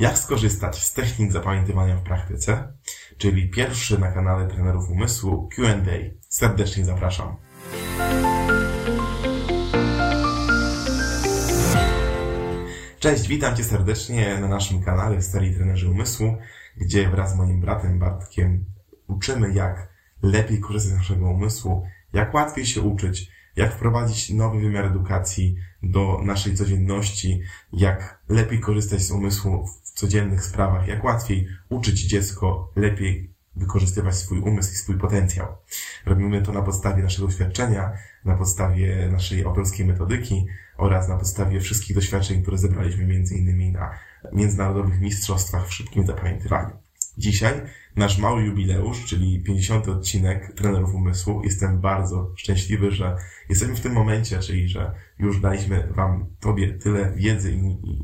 Jak skorzystać z technik zapamiętywania w praktyce, czyli pierwszy na kanale trenerów umysłu Q&A. Serdecznie zapraszam. Cześć, witam Cię serdecznie na naszym kanale w serii Trenerzy Umysłu, gdzie wraz z moim bratem Bartkiem uczymy, jak lepiej korzystać z naszego umysłu, jak łatwiej się uczyć, jak wprowadzić nowy wymiar edukacji do naszej codzienności, jak lepiej korzystać z umysłu codziennych sprawach, jak łatwiej uczyć dziecko lepiej wykorzystywać swój umysł i swój potencjał. Robimy to na podstawie naszego doświadczenia, na podstawie naszej autorskiej metodyki oraz na podstawie wszystkich doświadczeń, które zebraliśmy między innymi na międzynarodowych mistrzostwach w szybkim zapamiętywaniu. Dzisiaj nasz mały jubileusz, czyli 50. odcinek Trenerów Umysłu. Jestem bardzo szczęśliwy, że jesteśmy w tym momencie, czyli że już daliśmy Wam, Tobie tyle wiedzy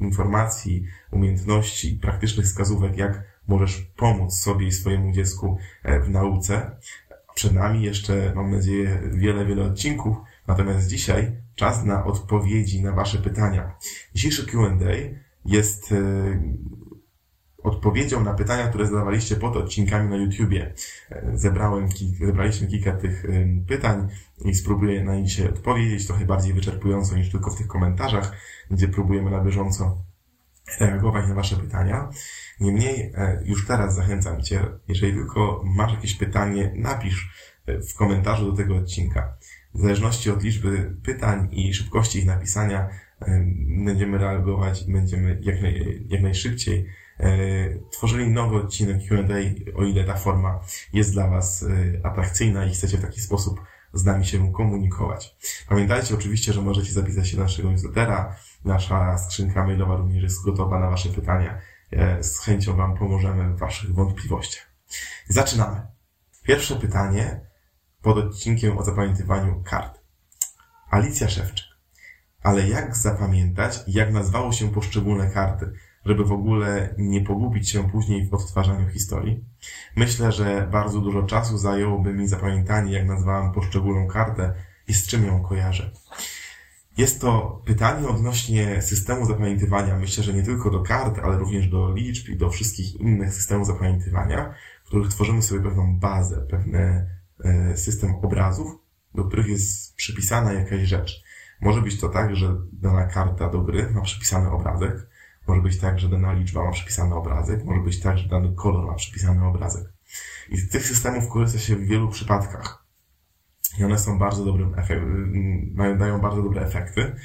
informacji, umiejętności praktycznych wskazówek, jak możesz pomóc sobie i swojemu dziecku e, w nauce. Przed nami jeszcze, mam nadzieję, wiele, wiele odcinków, natomiast dzisiaj czas na odpowiedzi na Wasze pytania. Dzisiejszy Q&A jest e, odpowiedzią na pytania, które zadawaliście pod odcinkami na YouTubie. E, zebrałem, zebraliśmy kilka tych pytań i spróbuję na nie dzisiaj odpowiedzieć trochę bardziej wyczerpująco niż tylko w tych komentarzach, gdzie próbujemy na bieżąco reagować na Wasze pytania. Niemniej e, już teraz zachęcam Cię, jeżeli tylko masz jakieś pytanie, napisz e, w komentarzu do tego odcinka. W zależności od liczby pytań i szybkości ich napisania będziemy reagować będziemy jak, naj, jak najszybciej tworzyli nowy odcinek Q&A, o ile ta forma jest dla Was e, atrakcyjna i chcecie w taki sposób z nami się komunikować. Pamiętajcie oczywiście, że możecie zapisać się do naszego newslettera. Nasza skrzynka mailowa również jest gotowa na Wasze pytania. E, z chęcią Wam pomożemy w Waszych wątpliwościach. Zaczynamy. Pierwsze pytanie pod odcinkiem o zapamiętywaniu kart. Alicja Szewczyk. Ale jak zapamiętać, jak nazwało się poszczególne karty? Żeby w ogóle nie pogubić się później w odtwarzaniu historii. Myślę, że bardzo dużo czasu zajęłoby mi zapamiętanie, jak nazwałem poszczególną kartę i z czym ją kojarzę. Jest to pytanie odnośnie systemu zapamiętywania. Myślę, że nie tylko do kart, ale również do liczb i do wszystkich innych systemów zapamiętywania, w których tworzymy sobie pewną bazę, pewny e, system obrazów, do których jest przypisana jakaś rzecz. Może być to tak, że dana karta do gry ma przypisany obrazek, może być tak, że dana liczba ma przypisany obrazek, może być tak, że dany kolor ma przypisany obrazek. I z tych systemów korzysta się w wielu przypadkach. I one są bardzo dobrym efektem, dają bardzo dobre efekty.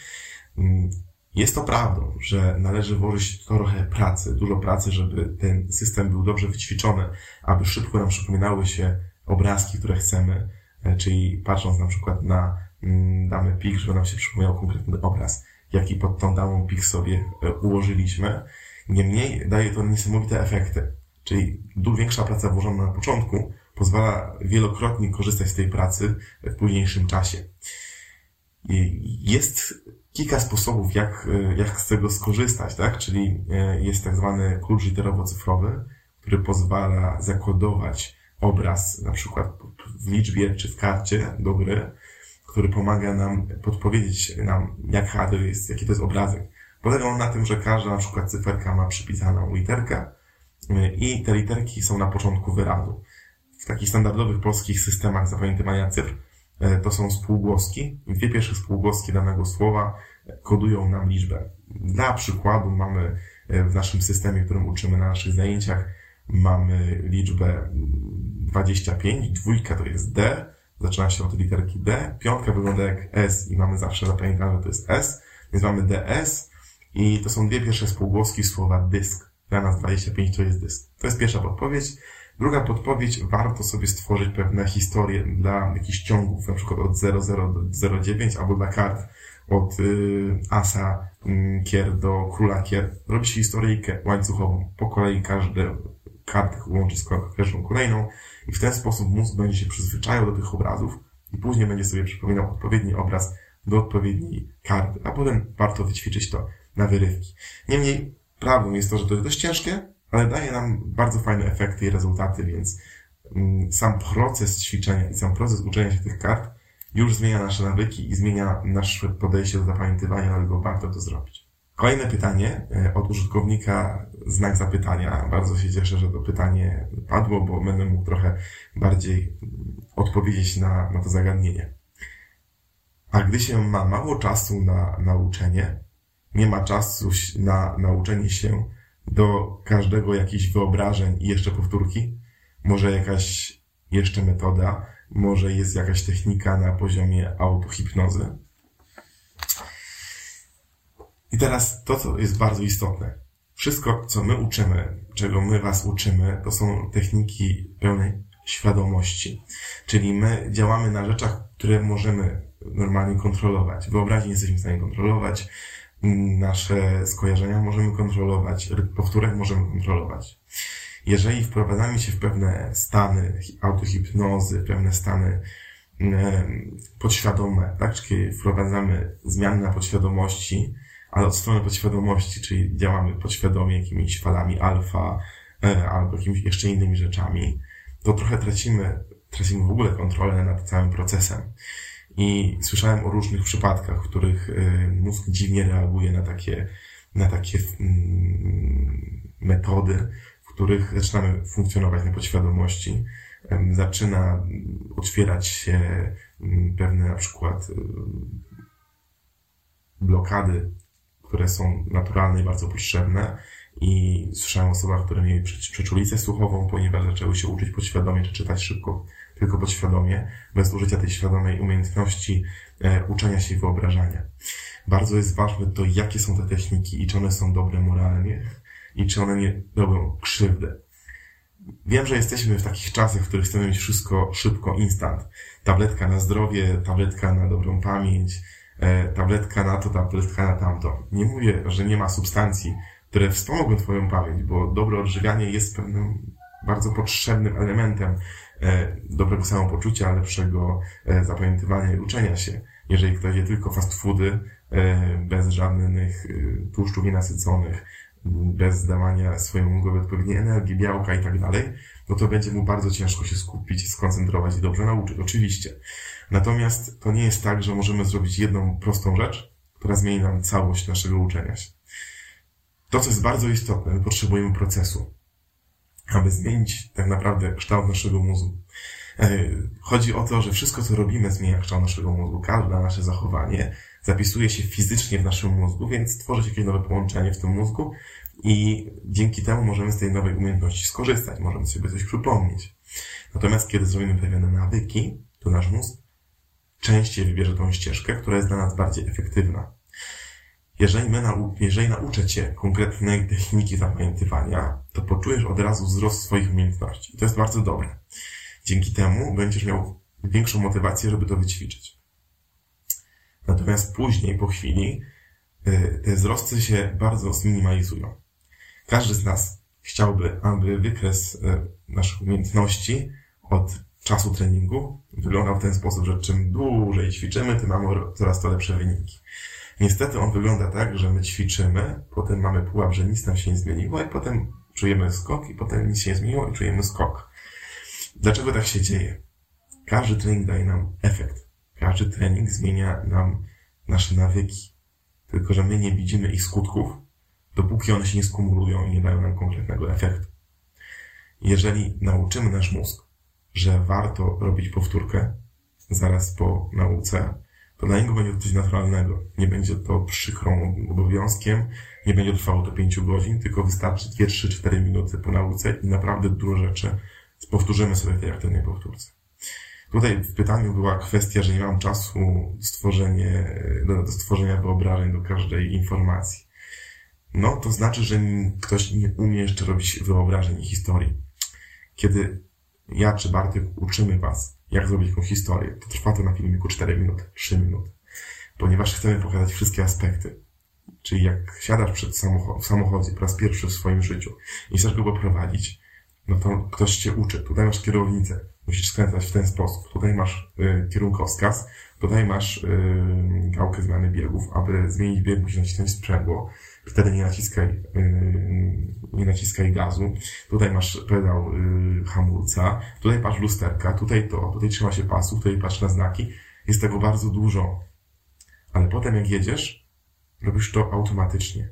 Jest to prawdą, że należy włożyć trochę pracy, dużo pracy, żeby ten system był dobrze wyćwiczony, aby szybko nam przypominały się obrazki, które chcemy, e, czyli patrząc na przykład na mm, damy pik, żeby nam się przypomniał konkretny obraz jaki pod tą daną pik sobie e, ułożyliśmy. Niemniej daje to niesamowite efekty. Czyli większa praca włożona na początku pozwala wielokrotnie korzystać z tej pracy w późniejszym czasie. Jest kilka sposobów, jak, e, jak z tego skorzystać, tak? Czyli e, jest tak zwany klucz literowo-cyfrowy, który pozwala zakodować obraz na przykład w liczbie czy w karcie do gry który pomaga nam podpowiedzieć nam, jaka to jest, jaki to jest obrazek. Polega on na tym, że każda na przykład cyferka ma przypisaną literkę y, i te literki są na początku wyrazu. W takich standardowych polskich systemach zapamiętywania cyfr y, to są spółgłoski. Dwie pierwsze spółgłoski danego słowa kodują nam liczbę. Dla przykładu mamy y, w naszym systemie, którym uczymy na naszych zajęciach, mamy liczbę 25, dwójka to jest D, zaczyna się od literki D, piątka wygląda jak S i mamy zawsze zapamiętane, że to jest S, więc mamy DS i to są dwie pierwsze spółgłoski słowa dysk. Dla nas 25 to jest dysk. To jest pierwsza podpowiedź. Druga podpowiedź, warto sobie stworzyć pewne historie dla jakichś ciągów, na przykład od 00 do 09, albo dla kart od y, asa y, kier do króla kier. Robi się historyjkę łańcuchową. Po kolei każde karty łączy z każdą kolejną i w ten sposób mózg będzie się przyzwyczajał do tych obrazów i później będzie sobie przypominał odpowiedni obraz do odpowiedniej karty, a potem warto wyćwiczyć to na wyrywki. Niemniej prawdą jest to, że to jest dość ciężkie, ale daje nam bardzo fajne efekty i rezultaty, więc mm, sam proces ćwiczenia i sam proces uczenia się tych kart już zmienia nasze nawyki i zmienia nasze podejście do zapamiętywania, dlatego warto to zrobić. Kolejne pytanie e, od użytkownika znak zapytania. Bardzo się cieszę, że to pytanie padło, bo będę mógł trochę bardziej odpowiedzieć na, na to zagadnienie. A gdy się ma mało czasu na nauczenie, nie ma czasu na nauczenie się do każdego jakichś wyobrażeń i jeszcze powtórki, może jakaś jeszcze metoda, może jest jakaś technika na poziomie autohipnozy. I teraz to, co jest bardzo istotne. Wszystko, co my uczymy, czego my Was uczymy, to są techniki pełnej świadomości. Czyli my działamy na rzeczach, które możemy normalnie kontrolować. Wyobraźnię jesteśmy w stanie kontrolować, nasze skojarzenia możemy kontrolować, powtórek możemy kontrolować. Jeżeli wprowadzamy się w pewne stany autohipnozy, pewne stany podświadome, tak? Czyli wprowadzamy zmiany na podświadomości, ale od strony podświadomości, czyli działamy podświadomie jakimiś falami alfa e, albo jakimiś jeszcze innymi rzeczami, to trochę tracimy, tracimy w ogóle kontrolę nad całym procesem. I słyszałem o różnych przypadkach, w których e, mózg dziwnie reaguje na takie, na takie mm, metody, w których zaczynamy funkcjonować na podświadomości, zaczyna otwierać się mm, pewne na przykład blokady które są naturalne i bardzo potrzebne. I słyszałem o osobach, które mieli przeczulicę słuchową, ponieważ zaczęły się uczyć podświadomie, czy czytać szybko, tylko podświadomie, bez użycia tej świadomej umiejętności e, uczenia się i wyobrażania. Bardzo jest ważne to, jakie są te techniki i czy one są dobre moralnie i czy one nie robią krzywdę. Wiem, że jesteśmy w takich czasach, w których chcemy mieć wszystko szybko, instant. Tabletka na zdrowie, tabletka na dobrą pamięć, tabletka na to, tabletka na tamto. Nie mówię, że nie ma substancji, które wspomogą Twoją pamięć, bo dobre odżywianie jest pewnym bardzo potrzebnym elementem e, dobrego samopoczucia, lepszego e, zapamiętywania i uczenia się. Jeżeli ktoś je tylko fast foody, bez żadnych tłuszczów nienasyconych, bez dawania swojemu głowie odpowiedniej energii, białka i tak dalej, no to będzie mu bardzo ciężko się skupić, skoncentrować i dobrze nauczyć. Oczywiście. Natomiast to nie jest tak, że możemy zrobić jedną prostą rzecz, która zmieni nam całość naszego uczenia się. To, co jest bardzo istotne, my potrzebujemy procesu, aby zmienić tak naprawdę kształt naszego mózgu. E, chodzi o to, że wszystko, co robimy, zmienia kształt naszego mózgu. Każde nasze zachowanie zapisuje się fizycznie w naszym mózgu, więc tworzy się jakieś nowe połączenie w tym mózgu i dzięki temu możemy z tej nowej umiejętności skorzystać, możemy sobie coś przypomnieć. Natomiast kiedy zrobimy pewne nawyki, to nasz mózg częściej wybierze tą ścieżkę, która jest dla nas bardziej efektywna. Jeżeli, my nau jeżeli nauczę Cię konkretnej techniki zapamiętywania, to poczujesz od razu wzrost swoich umiejętności. I to jest bardzo dobre. Dzięki temu będziesz miał większą motywację, żeby to wyćwiczyć. Natomiast później, po chwili, y, te wzrosty się bardzo zminimalizują. Każdy z nas chciałby, aby wykres y, naszych umiejętności od czasu treningu wyglądał w ten sposób, że czym dłużej ćwiczymy, tym mamy coraz to lepsze wyniki. Niestety on wygląda tak, że my ćwiczymy, potem mamy pułap, że nic nam się nie zmieniło i potem czujemy skok i potem nic się nie zmieniło i czujemy skok. Dlaczego tak się dzieje? Każdy trening daje nam efekt. Każdy trening zmienia nam nasze nawyki. Tylko, że my nie widzimy ich skutków, dopóki one się nie skumulują i nie dają nam konkretnego efektu. Jeżeli nauczymy nasz mózg, że warto robić powtórkę zaraz po nauce, to dla niego będzie to coś naturalnego. Nie będzie to przykrą obowiązkiem, nie będzie trwało to 5 godzin, tylko wystarczy 2, 3, 4 minuty po nauce i naprawdę dużo rzeczy powtórzymy sobie w tej aktywnej powtórce. Tutaj w pytaniu była kwestia, że nie mam czasu stworzenie, do, do stworzenia wyobrażeń do każdej informacji. No, to znaczy, że ktoś nie umie jeszcze robić wyobrażeń i historii. Kiedy ja czy Bartek uczymy Was, jak zrobić taką historię, to trwa to na filmiku 4 minuty, 3 minuty. Ponieważ chcemy pokazać wszystkie aspekty. Czyli jak siadasz przed samochod w samochodzie po raz pierwszy w swoim życiu i chcesz go poprowadzić, no to ktoś Cię uczy. Tutaj masz kierownicę, musisz skręcać w ten sposób. Tutaj masz y, kierunkowskaz, tutaj masz y, gałkę zmiany biegów. Aby zmienić bieg, musisz nacisnąć sprzęgło. Wtedy nie naciskaj, y, nie naciskaj gazu. Tutaj masz pedał y, hamulca, tutaj patrz lusterka, tutaj to, tutaj trzyma się pasów, tutaj patrz na znaki. Jest tego bardzo dużo. Ale potem jak jedziesz, robisz to automatycznie.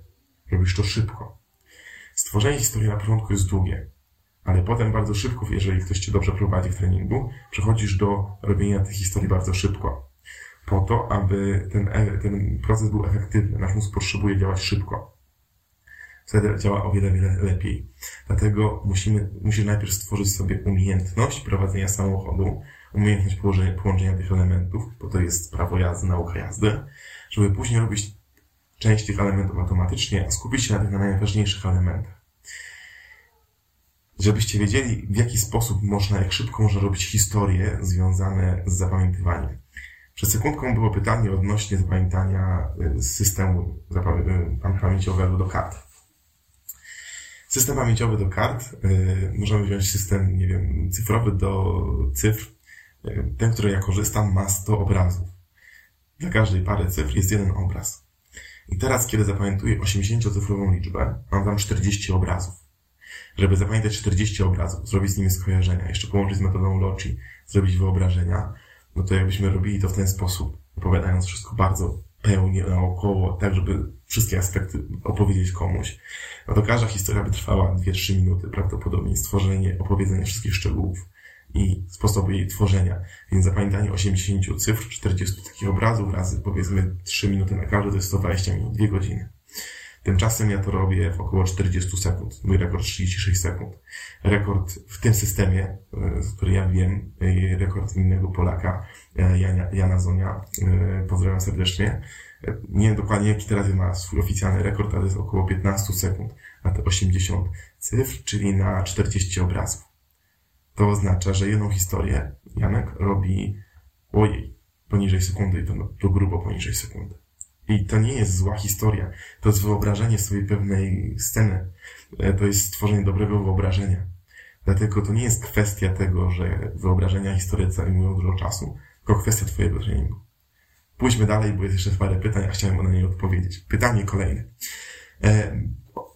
Robisz to szybko. Stworzenie historii na początku jest długie, ale potem bardzo szybko, jeżeli ktoś cię dobrze prowadzi w treningu, przechodzisz do robienia tych historii bardzo szybko. Po to, aby ten, e, ten proces był efektywny. Nasz mózg potrzebuje działać szybko. Wtedy działa o wiele, wiele lepiej. Dlatego musimy, musisz najpierw stworzyć sobie umiejętność prowadzenia samochodu, umiejętność położenia, połączenia tych elementów, bo to jest prawo jazdy, nauka jazdy, żeby później robić część tych elementów automatycznie, a skupić się na tych najważniejszych elementach. Żebyście wiedzieli, w jaki sposób można, jak szybko można robić historie związane z zapamiętywaniem. Przed sekundką było pytanie odnośnie zapamiętania y, systemu y, pamięciowego do kart. System pamięciowy do kart, y, możemy wziąć system, nie wiem, cyfrowy do cyfr. Ten, który ja korzystam, ma 100 obrazów. Dla każdej pary cyfr jest jeden obraz. I teraz, kiedy zapamiętuję 80-cyfrową liczbę, mam tam 40 obrazów. Żeby zapamiętać 40 obrazów, zrobić z nimi skojarzenia, jeszcze połączyć z metodą Loci, zrobić wyobrażenia, no to jakbyśmy robili to w ten sposób, opowiadając wszystko bardzo pełnie naokoło, tak żeby wszystkie aspekty opowiedzieć komuś, no to każda historia by trwała 2-3 minuty, prawdopodobnie stworzenie, opowiedzenie wszystkich szczegółów i sposobu jej tworzenia. Więc zapamiętanie 80 cyfr, 40 takich obrazów razy powiedzmy 3 minuty na każdy to jest 120 minut, 2 godziny. Tymczasem ja to robię w około 40 sekund. Mój rekord 36 sekund. Rekord w tym systemie, e, który ja wiem, e, rekord innego Polaka, e, Jana, Jana Zonia, pozdrawiam serdecznie. Nie wiem dokładnie jaki teraz ma swój oficjalny rekord, ale jest około 15 sekund na te 80 cyfr, czyli na 40 obrazów. To oznacza, że jedną historię Janek robi ojej, poniżej sekundy i to, to grubo poniżej sekundy. I to nie jest zła historia. To jest wyobrażenie sobie pewnej sceny. E, to jest stworzenie dobrego wyobrażenia. Dlatego to nie jest kwestia tego, że wyobrażenia historii zajmują dużo czasu, tylko kwestia twojego treningu. Pójdźmy dalej, bo jest jeszcze parę pytań, a chciałem na nie odpowiedzieć. Pytanie kolejne. E,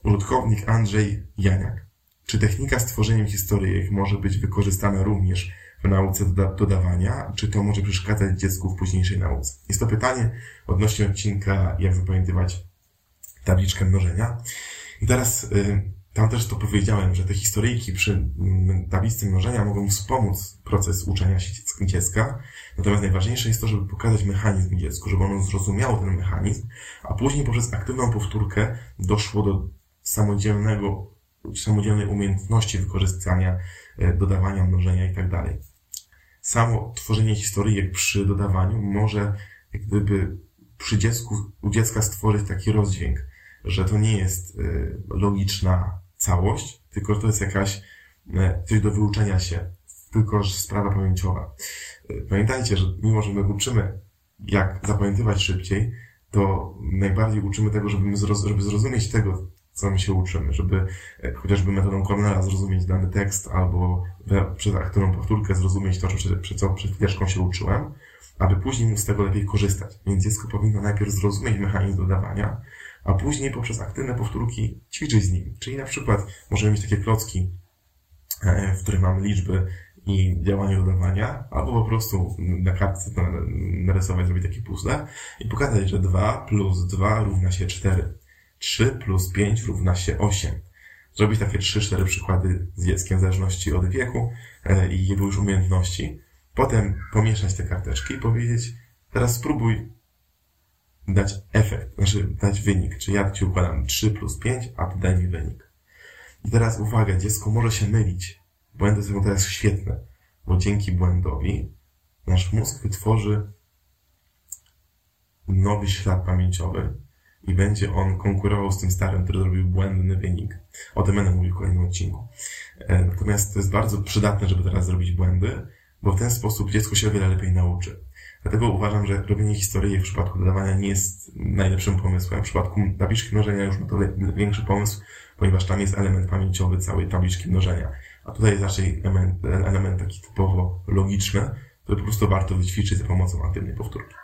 użytkownik Andrzej Janiak. Czy technika stworzeniem historii może być wykorzystana również w nauce dodawania, czy to może przeszkadzać dziecku w późniejszej nauce? Jest to pytanie odnośnie odcinka, jak zapamiętywać tabliczkę mnożenia. I teraz y, tam też to powiedziałem, że te historyjki przy mm, tablicy mnożenia mogą wspomóc proces uczenia się dziecka. Natomiast najważniejsze jest to, żeby pokazać mechanizm dziecku, żeby ono zrozumiało ten mechanizm, a później poprzez aktywną powtórkę doszło do samodzielnego, samodzielnej umiejętności wykorzystania, y, dodawania, mnożenia i tak dalej samo tworzenie historyjek przy dodawaniu może jak gdyby przy dziecku, u dziecka stworzyć taki rozdźwięk, że to nie jest y, logiczna całość, tylko to jest jakaś y, coś do wyuczenia się, tylko sprawa pamięciowa. Y, pamiętajcie, że mimo, że my uczymy, jak zapamiętywać szybciej, to najbardziej uczymy tego, żeby zrozumieć tego, co my się uczymy, żeby e, chociażby metodą Cornella zrozumieć dany tekst albo przez aktywną powtórkę zrozumieć to, co przed chwileczką się uczyłem, aby później móc z tego lepiej korzystać. Więc dziecko powinno najpierw zrozumieć mechanizm dodawania, a później poprzez aktywne powtórki ćwiczyć z nim. Czyli na przykład możemy mieć takie klocki, e, w których mamy liczby i działanie dodawania, albo po prostu na kartce narysować, zrobić takie puzzle i pokazać, że 2 plus 2 równa się 4. 3 plus 5 równa się 8. Zrobić takie 3-4 przykłady z dzieckiem w zależności od wieku e, i jego już umiejętności. Potem pomieszać te karteczki i powiedzieć, teraz spróbuj dać efekt, znaczy dać wynik. Czy ja Ci układam 3 plus 5, a Ty daj mi wynik. I teraz uwaga, dziecko może się mylić. Błędy są teraz świetne, bo dzięki błędowi nasz mózg wytworzy nowy ślad pamięciowy, i będzie on konkurował z tym starym, który zrobił błędny wynik. O tym będę mówił w kolejnym odcinku. E, natomiast to jest bardzo przydatne, żeby teraz zrobić błędy, bo w ten sposób dziecko się o wiele lepiej nauczy. Dlatego uważam, że robienie historii w przypadku dodawania nie jest najlepszym pomysłem. W przypadku tabliczki mnożenia już ma to większy pomysł, ponieważ tam jest element pamięciowy całej tabliczki mnożenia. A tutaj jest raczej element, element taki typowo logiczny, który po prostu warto wyćwiczyć za pomocą aktywnej powtórki.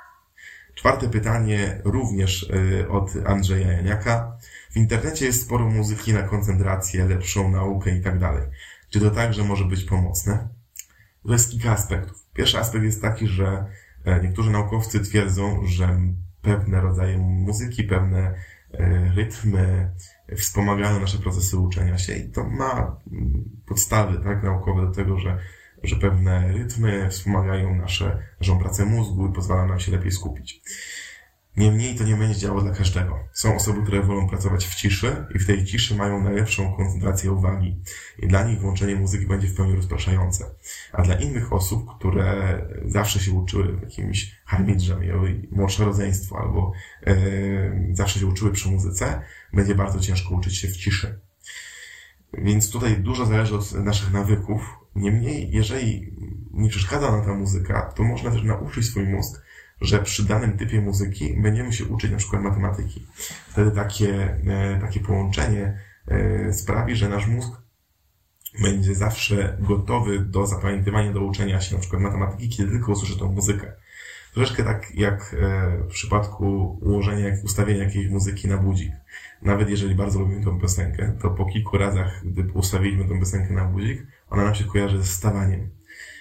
Czwarte pytanie również y, od Andrzeja Janiaka. W internecie jest sporo muzyki na koncentrację, lepszą naukę i tak dalej. Czy to także może być pomocne? To jest kilka aspektów. Pierwszy aspekt jest taki, że e, niektórzy naukowcy twierdzą, że pewne rodzaje muzyki, pewne e, rytmy wspomagają nasze procesy uczenia się i to ma mm, podstawy tak, naukowe do tego, że, że pewne rytmy wspomagają nasze, naszą pracę mózgu i pozwala nam się lepiej skupić. Niemniej to nie będzie działo dla każdego. Są osoby, które wolą pracować w ciszy i w tej ciszy mają najlepszą koncentrację uwagi. I dla nich włączenie muzyki będzie w pełni rozpraszające. A dla innych osób, które zawsze się uczyły w jakimś harmidrze, miały młodsze rodzeństwo albo e, zawsze się uczyły przy muzyce, będzie bardzo ciężko uczyć się w ciszy. Więc tutaj dużo zależy od naszych nawyków. Niemniej, jeżeli nie przeszkadza nam ta muzyka, to można też nauczyć swój mózg, że przy danym typie muzyki będziemy się uczyć na przykład matematyki. Wtedy takie, e, takie połączenie e, sprawi, że nasz mózg będzie zawsze gotowy do zapamiętywania, do uczenia się na przykład matematyki, kiedy tylko usłyszy tą muzykę. Troszeczkę tak jak e, w przypadku ułożenia, ustawienia jakiejś muzyki na budzik. Nawet jeżeli bardzo lubimy tą piosenkę, to po kilku razach, gdy ustawiliśmy tą piosenkę na budzik, ona nam się kojarzy ze stawaniem.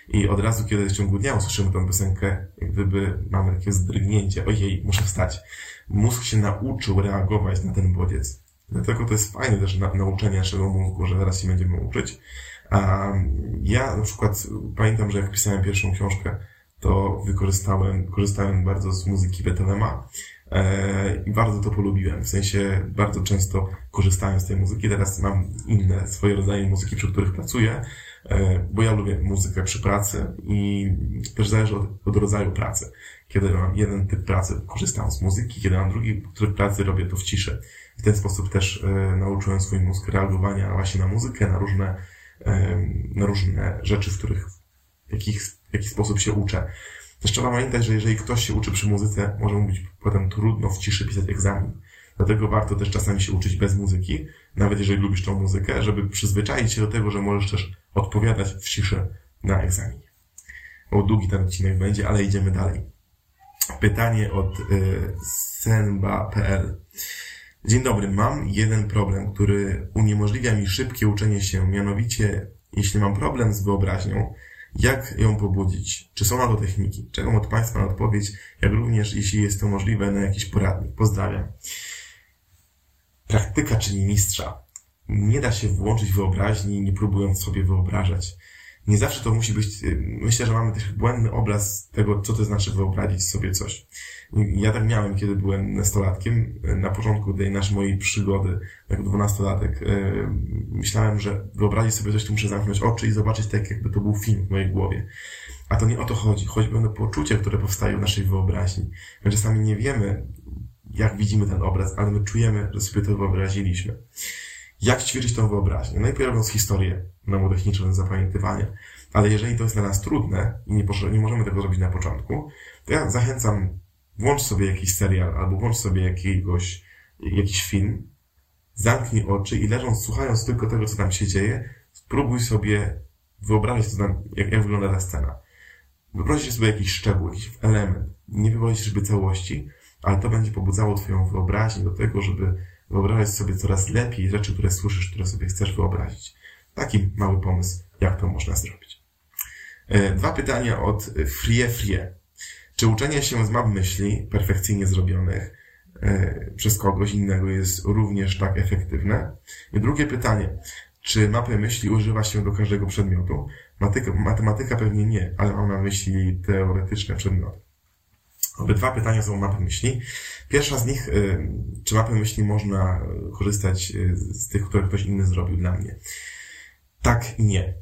I od razu, kiedy w ciągu dnia usłyszymy tę piosenkę, gdyby mamy takie zdrygnięcie, ojej, muszę wstać. Mózg się nauczył reagować na ten bodziec. Dlatego to jest fajne też na, nauczenie naszego mózgu, że zaraz się będziemy uczyć. A ja na przykład pamiętam, że jak pisałem pierwszą książkę, to wykorzystałem, korzystałem bardzo z muzyki Beethovena e, i bardzo to polubiłem. W sensie bardzo często korzystałem z tej muzyki. Teraz mam inne swoje rodzaje muzyki, przy których pracuję, E, bo ja lubię muzykę przy pracy i też zależy od, od rodzaju pracy. Kiedy mam jeden typ pracy, korzystam z muzyki, kiedy mam drugi typ pracy, robię to w ciszy. W ten sposób też e, nauczyłem swój mózg reagowania właśnie na muzykę, na różne, na różne rzeczy, w których w, jakich, w jaki sposób się uczę. Też trzeba pamiętać, że jeżeli ktoś się uczy przy muzyce, może mu być potem trudno w ciszy pisać egzamin. Dlatego warto też czasami się uczyć bez muzyki, nawet jeżeli lubisz tą muzykę, żeby przyzwyczaić się do tego, że możesz też odpowiadać w ciszy na egzaminie. O długi ten odcinek będzie, ale idziemy dalej. Pytanie od y, senba.pl Dzień dobry, mam jeden problem, który uniemożliwia mi szybkie uczenie się, mianowicie jeśli mam problem z wyobraźnią, jak ją pobudzić? Czy są na to techniki? Czekam od Państwa na odpowiedź, jak również, jeśli jest to możliwe, na jakiś poradnik. Pozdrawiam. Praktyka czyni mistrza. Nie da się włączyć wyobraźni, nie próbując sobie wyobrażać. Nie zawsze to musi być, y, myślę, że mamy też błędny obraz tego, co to znaczy wyobrazić sobie coś. Ja tak miałem, kiedy byłem nastolatkiem. Na początku tej naszej mojej przygody, jako dwunastolatek, y, myślałem, że wyobrazić sobie coś, to muszę zamknąć oczy i zobaczyć tak, jakby to był film w mojej głowie. A to nie o to chodzi. Chodzi o pewne poczucie, które powstaje w naszej wyobraźni. My czasami nie wiemy, jak widzimy ten obraz, ale my czujemy, że sobie to wyobraziliśmy. Jak ćwiczyć tą wyobraźnię? Najpierw robiąc historię mnemotechniczną zapamiętywanie, ale jeżeli to jest dla nas trudne i nie, nie możemy tego zrobić na początku, to ja zachęcam, włącz sobie jakiś serial albo włącz sobie jakiegoś, jakiś film, zamknij oczy i leżąc, słuchając tylko tego, co tam się dzieje, spróbuj sobie wyobrazić, co tam, jak, jak wygląda ta scena. Wyobraź sobie jakiś szczegół, jakiś element. Nie wyobraź sobie całości, ale to będzie pobudzało Twoją wyobraźnię do tego, żeby wyobrażać sobie coraz lepiej rzeczy, które słyszysz, które sobie chcesz wyobrazić. Taki mały pomysł, jak to można zrobić. E, dwa pytania od Frie Frie. Czy uczenie się z map myśli perfekcyjnie zrobionych e, przez kogoś innego jest również tak efektywne? I drugie pytanie. Czy mapy myśli używa się do każdego przedmiotu? Matematyka pewnie nie, ale mam na myśli teoretyczne przedmioty. Obydwa pytania są mapy myśli. Pierwsza z nich, y, czy mapy myśli można korzystać y, z tych, które ktoś inny zrobił dla mnie? Tak i nie.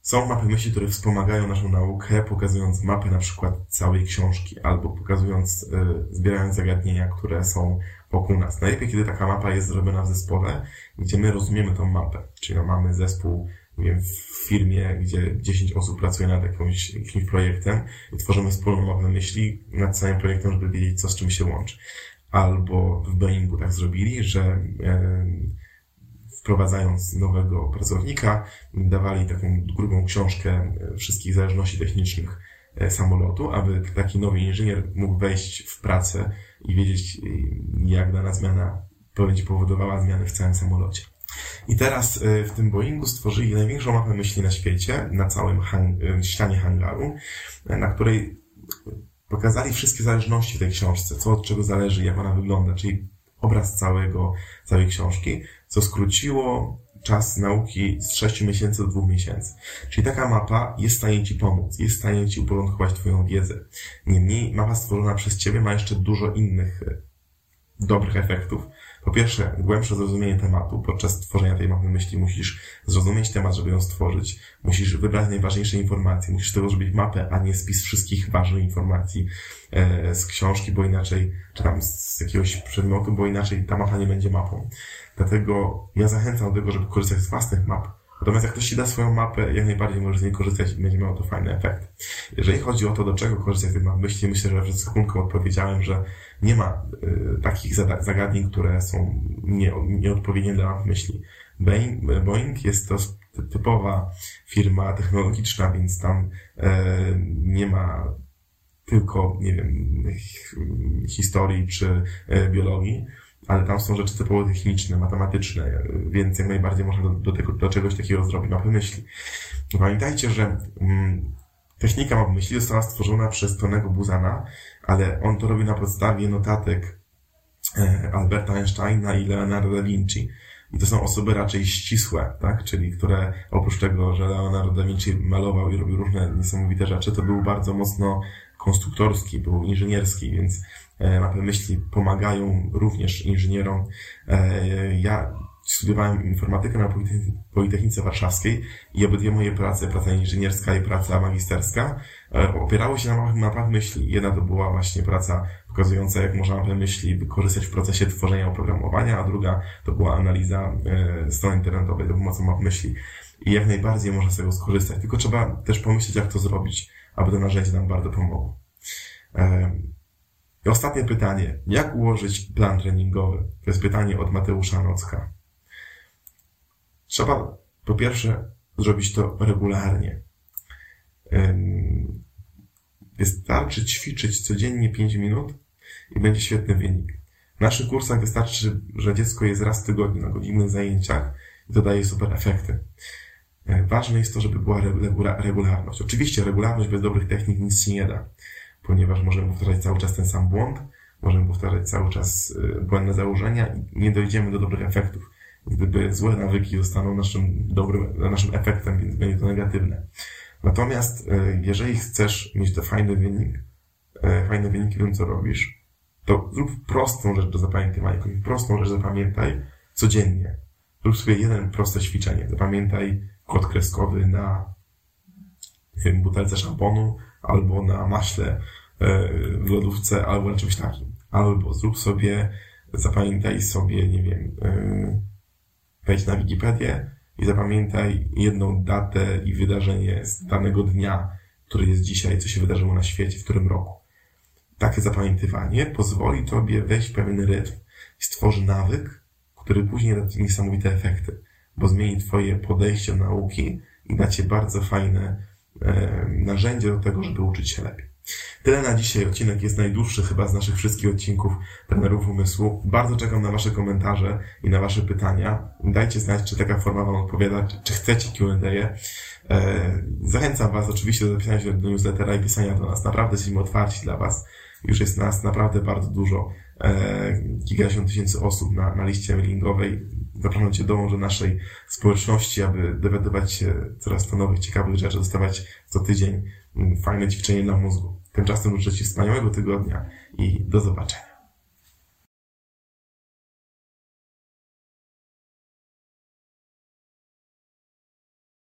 Są mapy myśli, które wspomagają naszą naukę, pokazując mapy na przykład całej książki, albo pokazując, y, zbierając zagadnienia, które są wokół nas. Najlepiej, kiedy taka mapa jest zrobiona w zespole, gdzie my rozumiemy tą mapę. Czyli no, mamy zespół w firmie, gdzie 10 osób pracuje nad jakimś, jakimś projektem i tworzymy wspólną mapę myśli nad całym projektem, żeby wiedzieć, co z czym się łączy. Albo w Boeingu tak zrobili, że e, wprowadzając nowego pracownika, dawali taką grubą książkę e, wszystkich zależności technicznych e, samolotu, aby taki nowy inżynier mógł wejść w pracę i wiedzieć, jak dana zmiana będzie powodowała zmiany w całym samolocie. I teraz y, w tym Boeingu stworzyli największą mapę myśli na świecie, na całym hang ścianie hangaru, na której Pokazali wszystkie zależności tej książce, co od czego zależy, jak ona wygląda, czyli obraz całego, całej książki, co skróciło czas nauki z 6 miesięcy do 2 miesięcy. Czyli taka mapa jest w stanie Ci pomóc, jest w stanie Ci uporządkować Twoją wiedzę. Niemniej mapa stworzona przez Ciebie ma jeszcze dużo innych dobrych efektów. Po pierwsze, głębsze zrozumienie tematu. Podczas tworzenia tej mapy myśli musisz zrozumieć temat, żeby ją stworzyć. Musisz wybrać najważniejsze informacje. Musisz tego zrobić mapę, a nie spis wszystkich ważnych informacji e, z książki, bo inaczej, czy tam z jakiegoś przedmiotu, bo inaczej ta mapa nie będzie mapą. Dlatego ja zachęcam do tego, żeby korzystać z własnych map. Natomiast jak ktoś ci da swoją mapę, jak najbardziej możesz z niej korzystać i będzie miał to fajny efekt. Jeżeli chodzi o to, do czego korzystać z tych map myśli, myślę, że przed sekundką odpowiedziałem, że nie ma y, takich zagadnień, które są nie, nieodpowiednie dla map myśli. Boeing jest to typowa firma technologiczna, więc tam e, nie ma tylko, nie wiem, historii czy e, biologii, ale tam są rzeczy typowo techniczne, matematyczne, więc jak najbardziej można do, do, tego, do czegoś takiego zrobić mapy myśli. Pamiętajcie, że mm, technika mapy myśli została stworzona przez Tonego Buzana, ale on to robi na podstawie notatek e, Alberta Einsteina i Leonardo da Vinci. I to są osoby raczej ścisłe, tak? Czyli które oprócz tego, że Leonardo da Vinci malował i robił różne niesamowite rzeczy, to był bardzo mocno konstruktorski, był inżynierski, więc mapy myśli pomagają również inżynierom. E, ja studiowałem informatykę na Politechnice Warszawskiej i obydwie moje prace, praca inżynierska i praca magisterska, e, opierały się na mapach myśli. Jedna to była właśnie praca pokazująca, jak można mapy myśli wykorzystać w procesie tworzenia oprogramowania, a druga to była analiza strony internetowej za pomocą map myśli. I jak najbardziej można z tego skorzystać. Tylko trzeba też pomyśleć, jak to zrobić aby to narzędzie nam bardzo pomogło. I ostatnie pytanie. Jak ułożyć plan treningowy? To jest pytanie od Mateusza Nocka. Trzeba po pierwsze zrobić to regularnie. Wystarczy ćwiczyć codziennie 5 minut i będzie świetny wynik. W naszych kursach wystarczy, że dziecko jest raz w tygodniu na godzinnych zajęciach i to daje super efekty. Ważne jest to, żeby była regularność. Oczywiście regularność bez dobrych technik nic się nie da, ponieważ możemy powtarzać cały czas ten sam błąd, możemy powtarzać cały czas e, błędne założenia i nie dojdziemy do dobrych efektów. Gdyby złe nawyki zostaną naszym dobrym, naszym efektem, więc będzie to negatywne. Natomiast e, jeżeli chcesz mieć to fajny wynik, fajne wyniki w tym, co robisz, to zrób prostą rzecz do zapamiętania. Prostą rzecz zapamiętaj codziennie. Zrób sobie jeden proste ćwiczenie. Zapamiętaj kod kreskowy na butelce szamponu, albo na maśle e, w lodówce, albo na czymś takim. Albo zrób sobie, zapamiętaj sobie, nie wiem, e, wejdź na Wikipedię i zapamiętaj jedną datę i wydarzenie z danego dnia, który jest dzisiaj, co się wydarzyło na świecie, w którym roku. Takie zapamiętywanie pozwoli Tobie wejść w pewien rytm i stworzy nawyk, który później da Ci niesamowite efekty bo zmieni Twoje podejście do nauki i da Ci bardzo fajne e, narzędzie do tego, żeby uczyć się lepiej. Tyle na dzisiaj. Odcinek jest najdłuższy chyba z naszych wszystkich odcinków trenerów umysłu. Bardzo czekam na Wasze komentarze i na Wasze pytania. Dajcie znać, czy taka forma Wam odpowiada, czy chcecie Q&A. E, zachęcam Was oczywiście do zapisania się do newslettera i pisania do nas. Naprawdę jesteśmy otwarci dla Was. Już jest nas naprawdę bardzo dużo. E, kilkadziesiąt tysięcy osób na, na liście mailingowej zapraszam Cię dołącz do naszej społeczności, aby dowiadywać się coraz to nowych, ciekawych rzeczy, dostawać co tydzień mm, fajne ćwiczenie dla mózgu. Tymczasem życzę Ci wspaniałego tygodnia i do zobaczenia.